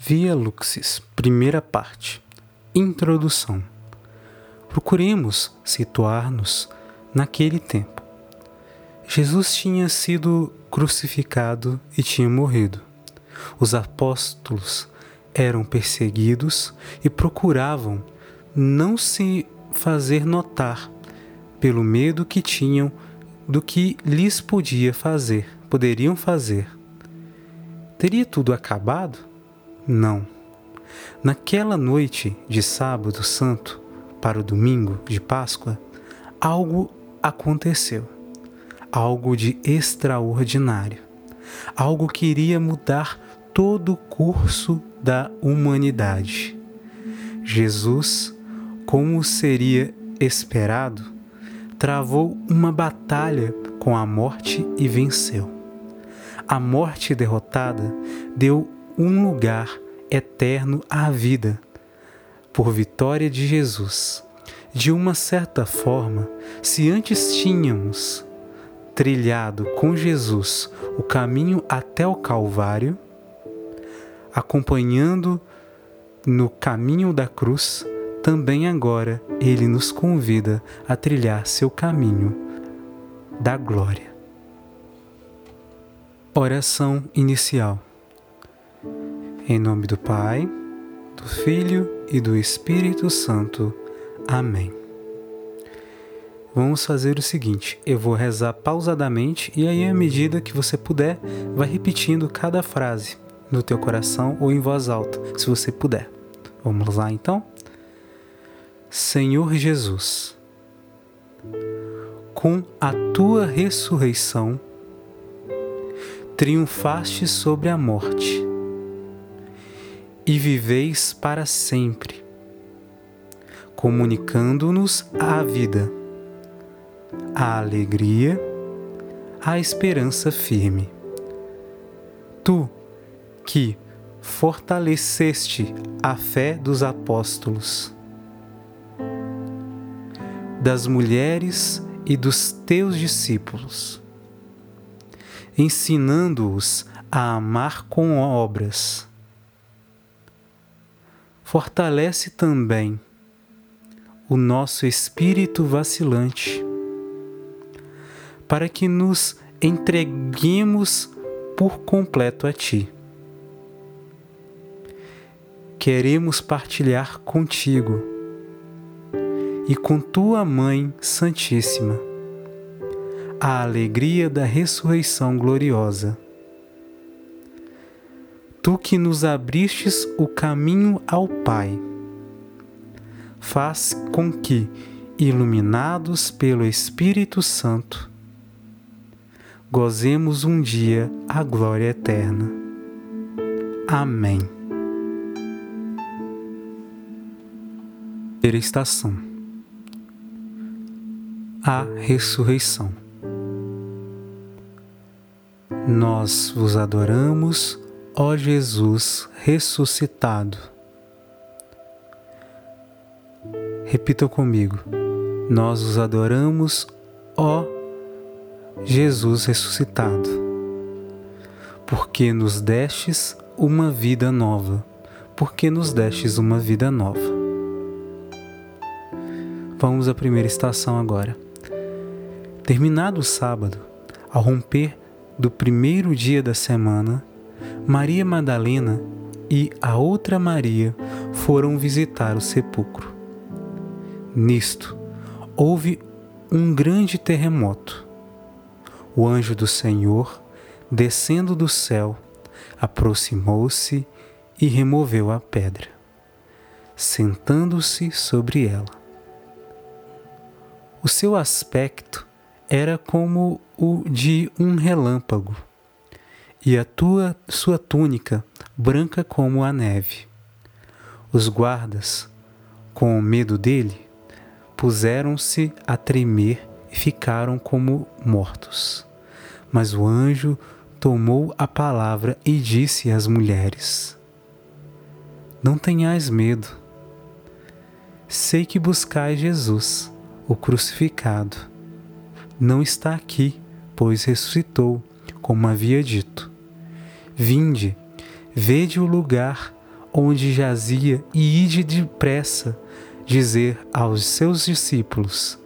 Via Luxis, primeira parte. Introdução. Procuremos situar-nos naquele tempo. Jesus tinha sido crucificado e tinha morrido. Os apóstolos eram perseguidos e procuravam não se fazer notar pelo medo que tinham do que lhes podia fazer, poderiam fazer. Teria tudo acabado? Não. Naquela noite de sábado santo para o domingo de Páscoa, algo aconteceu. Algo de extraordinário. Algo que iria mudar todo o curso da humanidade. Jesus, como seria esperado, travou uma batalha com a morte e venceu. A morte derrotada deu um lugar eterno à vida, por vitória de Jesus. De uma certa forma, se antes tínhamos trilhado com Jesus o caminho até o Calvário, acompanhando no caminho da cruz, também agora ele nos convida a trilhar seu caminho da glória. Oração inicial. Em nome do Pai, do Filho e do Espírito Santo. Amém. Vamos fazer o seguinte: eu vou rezar pausadamente e aí, à medida que você puder, vai repetindo cada frase no teu coração ou em voz alta, se você puder. Vamos lá então? Senhor Jesus, com a tua ressurreição, triunfaste sobre a morte e viveis para sempre, comunicando-nos a vida, a alegria, a esperança firme. Tu, que fortaleceste a fé dos apóstolos, das mulheres e dos teus discípulos, ensinando-os a amar com obras fortalece também o nosso espírito vacilante, para que nos entreguemos por completo a Ti. Queremos partilhar contigo e com Tua Mãe Santíssima a alegria da ressurreição gloriosa tu que nos abristes o caminho ao Pai. Faz com que, iluminados pelo Espírito Santo, gozemos um dia a glória eterna. Amém. Primeira estação. A ressurreição. Nós vos adoramos, ó Jesus ressuscitado. Repita comigo. Nós os adoramos, ó Jesus ressuscitado, porque nos destes uma vida nova, porque nos destes uma vida nova. Vamos à primeira estação agora. Terminado o sábado, ao romper do primeiro dia da semana, Maria Madalena e a outra Maria foram visitar o sepulcro. Nisto, houve um grande terremoto. O anjo do Senhor, descendo do céu, aproximou-se e removeu a pedra, sentando-se sobre ela. O seu aspecto era como o de um relâmpago e a tua sua túnica branca como a neve. Os guardas, com medo dele, puseram-se a tremer e ficaram como mortos. Mas o anjo tomou a palavra e disse às mulheres: Não tenhais medo. Sei que buscais Jesus, o crucificado. Não está aqui, pois ressuscitou, como havia dito. Vinde, vede o lugar onde jazia e ide depressa dizer aos seus discípulos: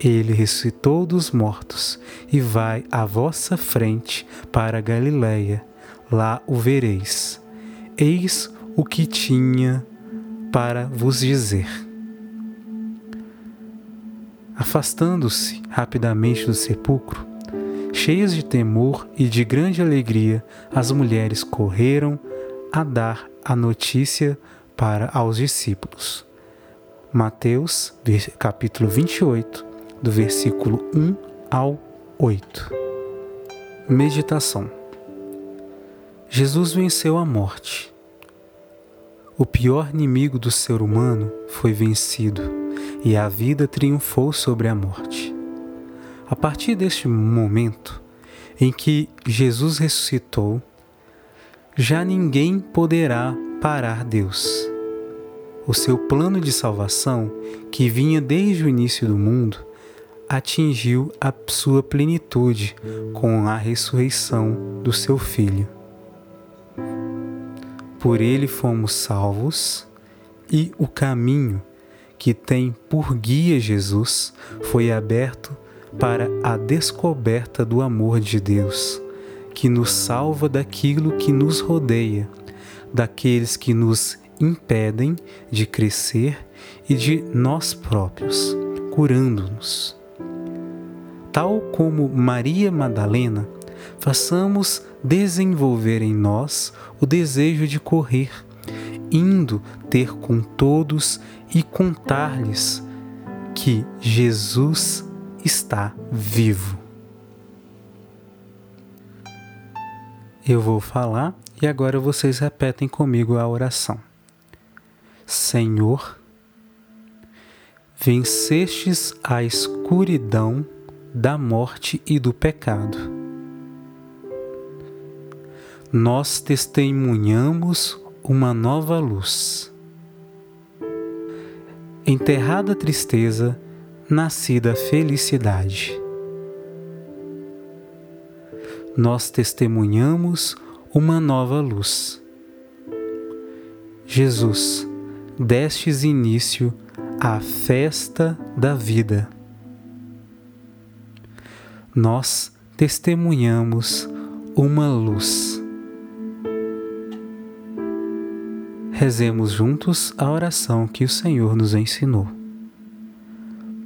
Ele ressuscitou dos mortos e vai à vossa frente para Galiléia. Lá o vereis. Eis o que tinha para vos dizer. Afastando-se rapidamente do sepulcro, cheias de temor e de grande alegria, as mulheres correram a dar a notícia para aos discípulos. Mateus, capítulo 28, do versículo 1 ao 8. Meditação. Jesus venceu a morte. O pior inimigo do ser humano foi vencido e a vida triunfou sobre a morte. A partir deste momento em que Jesus ressuscitou, já ninguém poderá parar Deus. O seu plano de salvação, que vinha desde o início do mundo, atingiu a sua plenitude com a ressurreição do seu Filho. Por ele fomos salvos e o caminho que tem por guia Jesus foi aberto para a descoberta do amor de Deus que nos salva daquilo que nos rodeia, daqueles que nos impedem de crescer e de nós próprios, curando-nos. Tal como Maria Madalena, façamos desenvolver em nós o desejo de correr, indo ter com todos e contar-lhes que Jesus está vivo. Eu vou falar e agora vocês repetem comigo a oração. Senhor, vencestes a escuridão da morte e do pecado. Nós testemunhamos uma nova luz. Enterrada a tristeza, nascida felicidade nós testemunhamos uma nova luz. Jesus, destes início à festa da vida. Nós testemunhamos uma luz. Rezemos juntos a oração que o Senhor nos ensinou.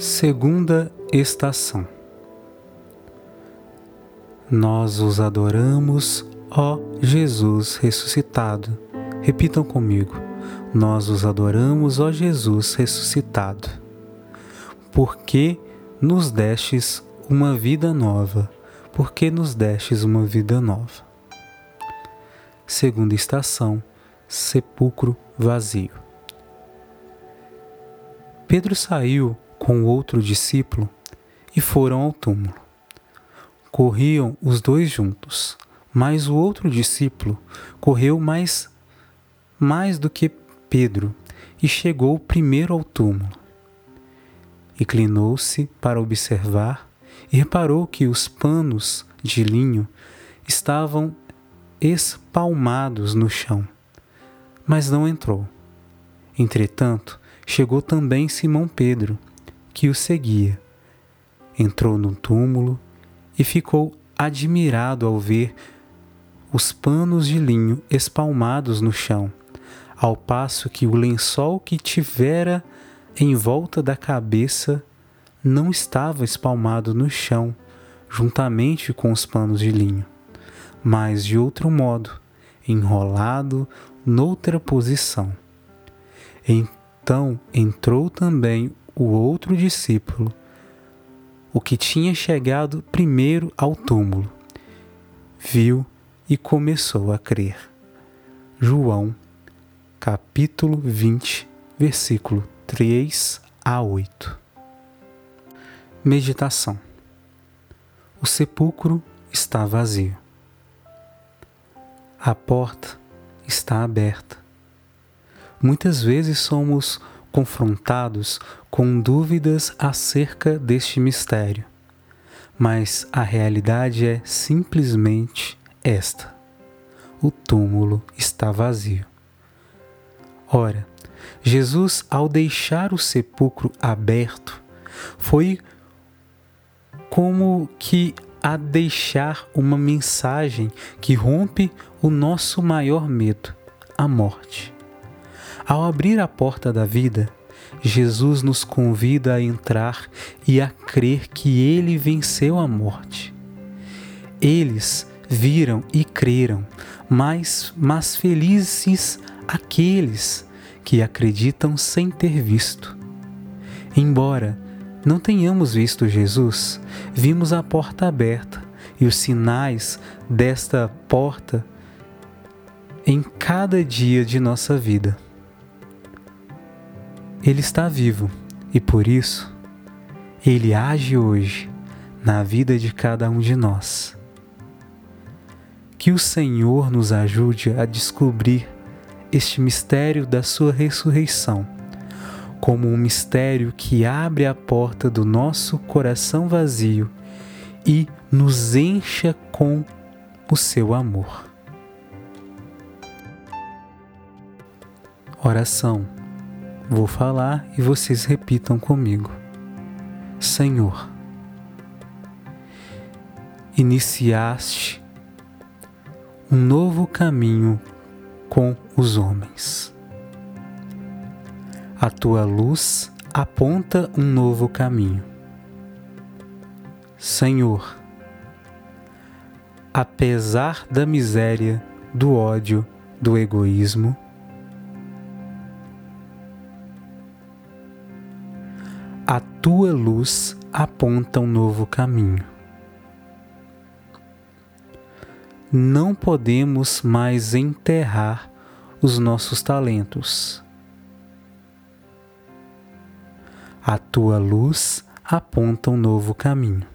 Segunda estação. Nós os adoramos, ó Jesus ressuscitado. Repitam comigo. Nós os adoramos, ó Jesus ressuscitado. Porque nos destes uma vida nova. Porque nos destes uma vida nova. Segunda estação. Sepulcro vazio. Pedro saiu com outro discípulo e foram ao túmulo. Corriam os dois juntos, mas o outro discípulo correu mais mais do que Pedro e chegou primeiro ao túmulo. Inclinou-se para observar e reparou que os panos de linho estavam espalmados no chão, mas não entrou. Entretanto, chegou também Simão Pedro, que o seguia entrou no túmulo e ficou admirado ao ver os panos de linho espalmados no chão, ao passo que o lençol que tivera em volta da cabeça não estava espalmado no chão, juntamente com os panos de linho, mas de outro modo, enrolado noutra posição. Então entrou também o outro discípulo, o que tinha chegado primeiro ao túmulo, viu e começou a crer. João, capítulo 20, versículo 3 a 8. Meditação. O sepulcro está vazio. A porta está aberta. Muitas vezes somos confrontados com dúvidas acerca deste mistério, mas a realidade é simplesmente esta: o túmulo está vazio. Ora, Jesus, ao deixar o sepulcro aberto, foi como que a deixar uma mensagem que rompe o nosso maior medo, a morte. Ao abrir a porta da vida, Jesus nos convida a entrar e a crer que ele venceu a morte. Eles viram e creram, mas, mas felizes aqueles que acreditam sem ter visto. Embora não tenhamos visto Jesus, vimos a porta aberta e os sinais desta porta em cada dia de nossa vida. Ele está vivo e por isso ele age hoje na vida de cada um de nós. Que o Senhor nos ajude a descobrir este mistério da Sua ressurreição como um mistério que abre a porta do nosso coração vazio e nos encha com o seu amor. Oração. Vou falar e vocês repitam comigo. Senhor, iniciaste um novo caminho com os homens. A tua luz aponta um novo caminho. Senhor, apesar da miséria, do ódio, do egoísmo, tua luz aponta um novo caminho. Não podemos mais enterrar os nossos talentos a tua luz aponta um novo caminho.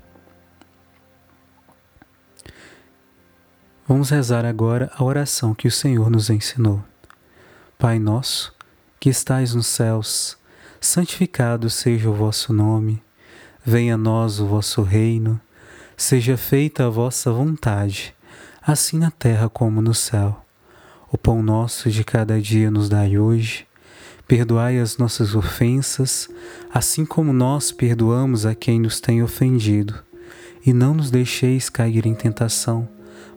Vamos rezar agora a oração que o Senhor nos ensinou. Pai nosso, que estais nos céus, santificado seja o vosso nome, venha a nós o vosso reino, seja feita a vossa vontade, assim na terra como no céu. O pão nosso de cada dia nos dai hoje Perdoai as nossas ofensas, assim como nós perdoamos a quem nos tem ofendido. E não nos deixeis cair em tentação,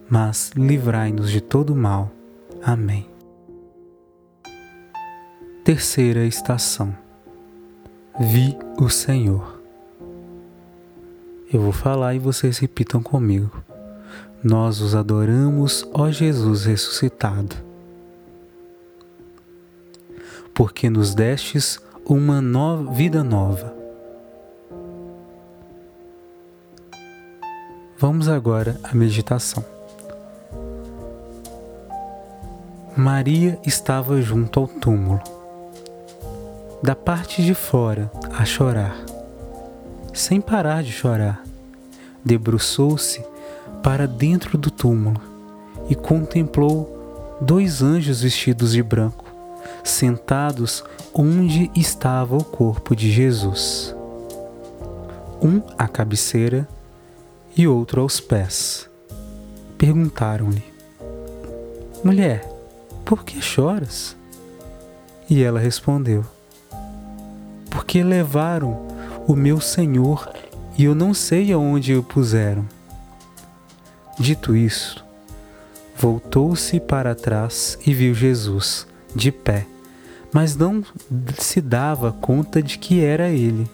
mas livrai-nos de todo mal. Amém. Terceira estação. Vi o Senhor. Eu vou falar e vocês repitam comigo. Nós os adoramos, ó Jesus ressuscitado porque nos destes uma nova, vida nova. Vamos agora à meditação. Maria estava junto ao túmulo, da parte de fora, a chorar. Sem parar de chorar, debruçou-se para dentro do túmulo e contemplou dois anjos vestidos de branco sentados onde estava o corpo de Jesus, um à cabeceira e outro aos pés. Perguntaram-lhe: Mulher, por que choras? E ela respondeu: Porque levaram o meu Senhor e eu não sei aonde o puseram. Dito isso, voltou-se para trás e viu Jesus de pé, mas não se dava conta de que era ele.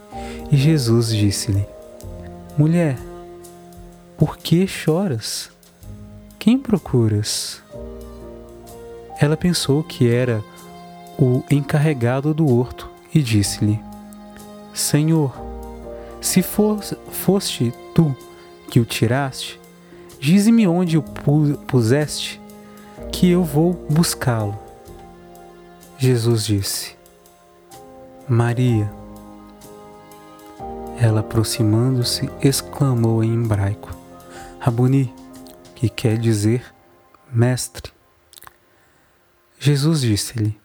E Jesus disse-lhe: Mulher, por que choras? Quem procuras? Ela pensou que era o encarregado do horto e disse-lhe: Senhor, se foste tu que o tiraste, dize-me onde o puseste que eu vou buscá-lo. Jesus disse: Maria. Ela, aproximando-se, exclamou em hebraico: Rabuni, que quer dizer mestre. Jesus disse-lhe: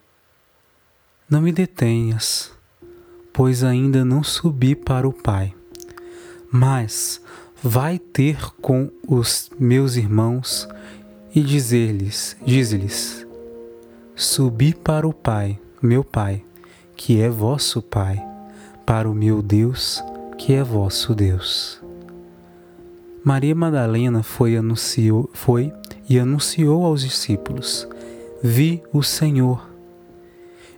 Não me detenhas, pois ainda não subi para o Pai. Mas vai ter com os meus irmãos e dizer-lhes, diz-lhes: Subi para o Pai, meu Pai, que é vosso Pai, para o meu Deus, que é vosso Deus. Maria Madalena foi, anunciou, foi e anunciou aos discípulos: Vi o Senhor.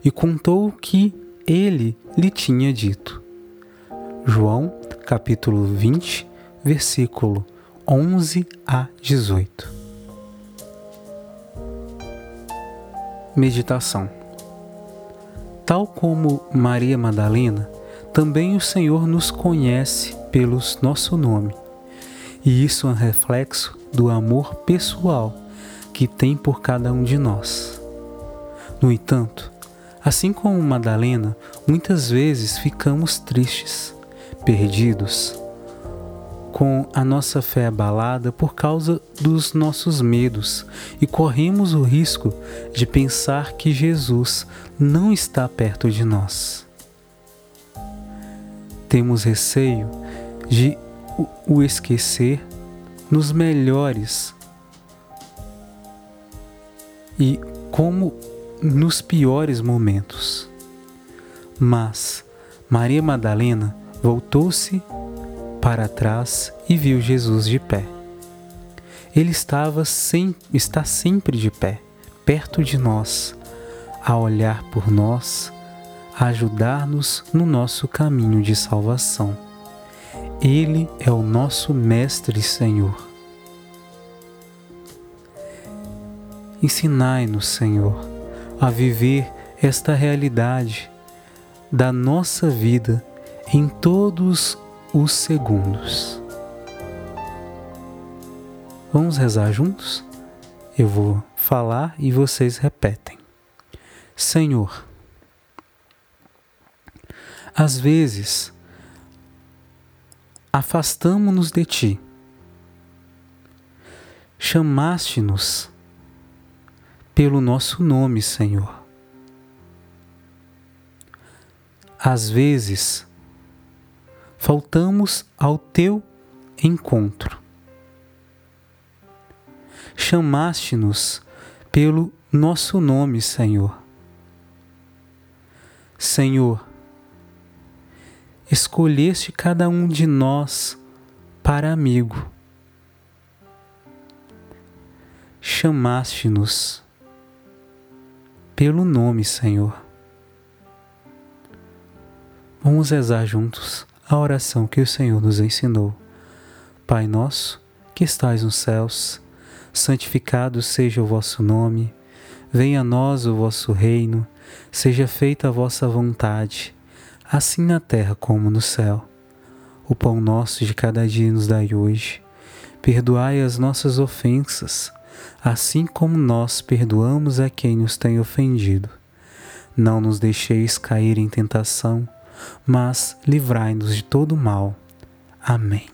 E contou o que ele lhe tinha dito. João, capítulo 20, versículo 11 a 18. Meditação. Tal como Maria Madalena, também o Senhor nos conhece pelo nosso nome. E isso é um reflexo do amor pessoal que tem por cada um de nós. No entanto, assim como Madalena, muitas vezes ficamos tristes, perdidos, com a nossa fé abalada por causa dos nossos medos e corremos o risco de pensar que Jesus não está perto de nós. Temos receio de o esquecer nos melhores e como nos piores momentos. Mas Maria Madalena voltou-se para trás e viu Jesus de pé. Ele estava sem, está sempre de pé, perto de nós, a olhar por nós, a ajudar-nos no nosso caminho de salvação. Ele é o nosso Mestre Senhor. Ensinai-nos, Senhor, a viver esta realidade da nossa vida em todos os segundos. Vamos rezar juntos? Eu vou falar e vocês repetem. Senhor, às vezes afastamo-nos de ti, chamaste-nos pelo nosso nome, Senhor. Às vezes faltamos ao teu encontro. Chamaste-nos pelo nosso nome, Senhor. Senhor, escolheste cada um de nós para amigo. Chamaste-nos pelo nome, Senhor. Vamos rezar juntos a oração que o Senhor nos ensinou. Pai nosso, que estais nos céus, santificado seja o vosso nome, venha a nós o vosso reino, seja feita a vossa vontade, assim na terra como no céu. O pão nosso de cada dia nos dai hoje. Perdoai as nossas ofensas, assim como nós perdoamos a quem nos tem ofendido. Não nos deixeis cair em tentação, mas livrai-nos de todo mal. Amém.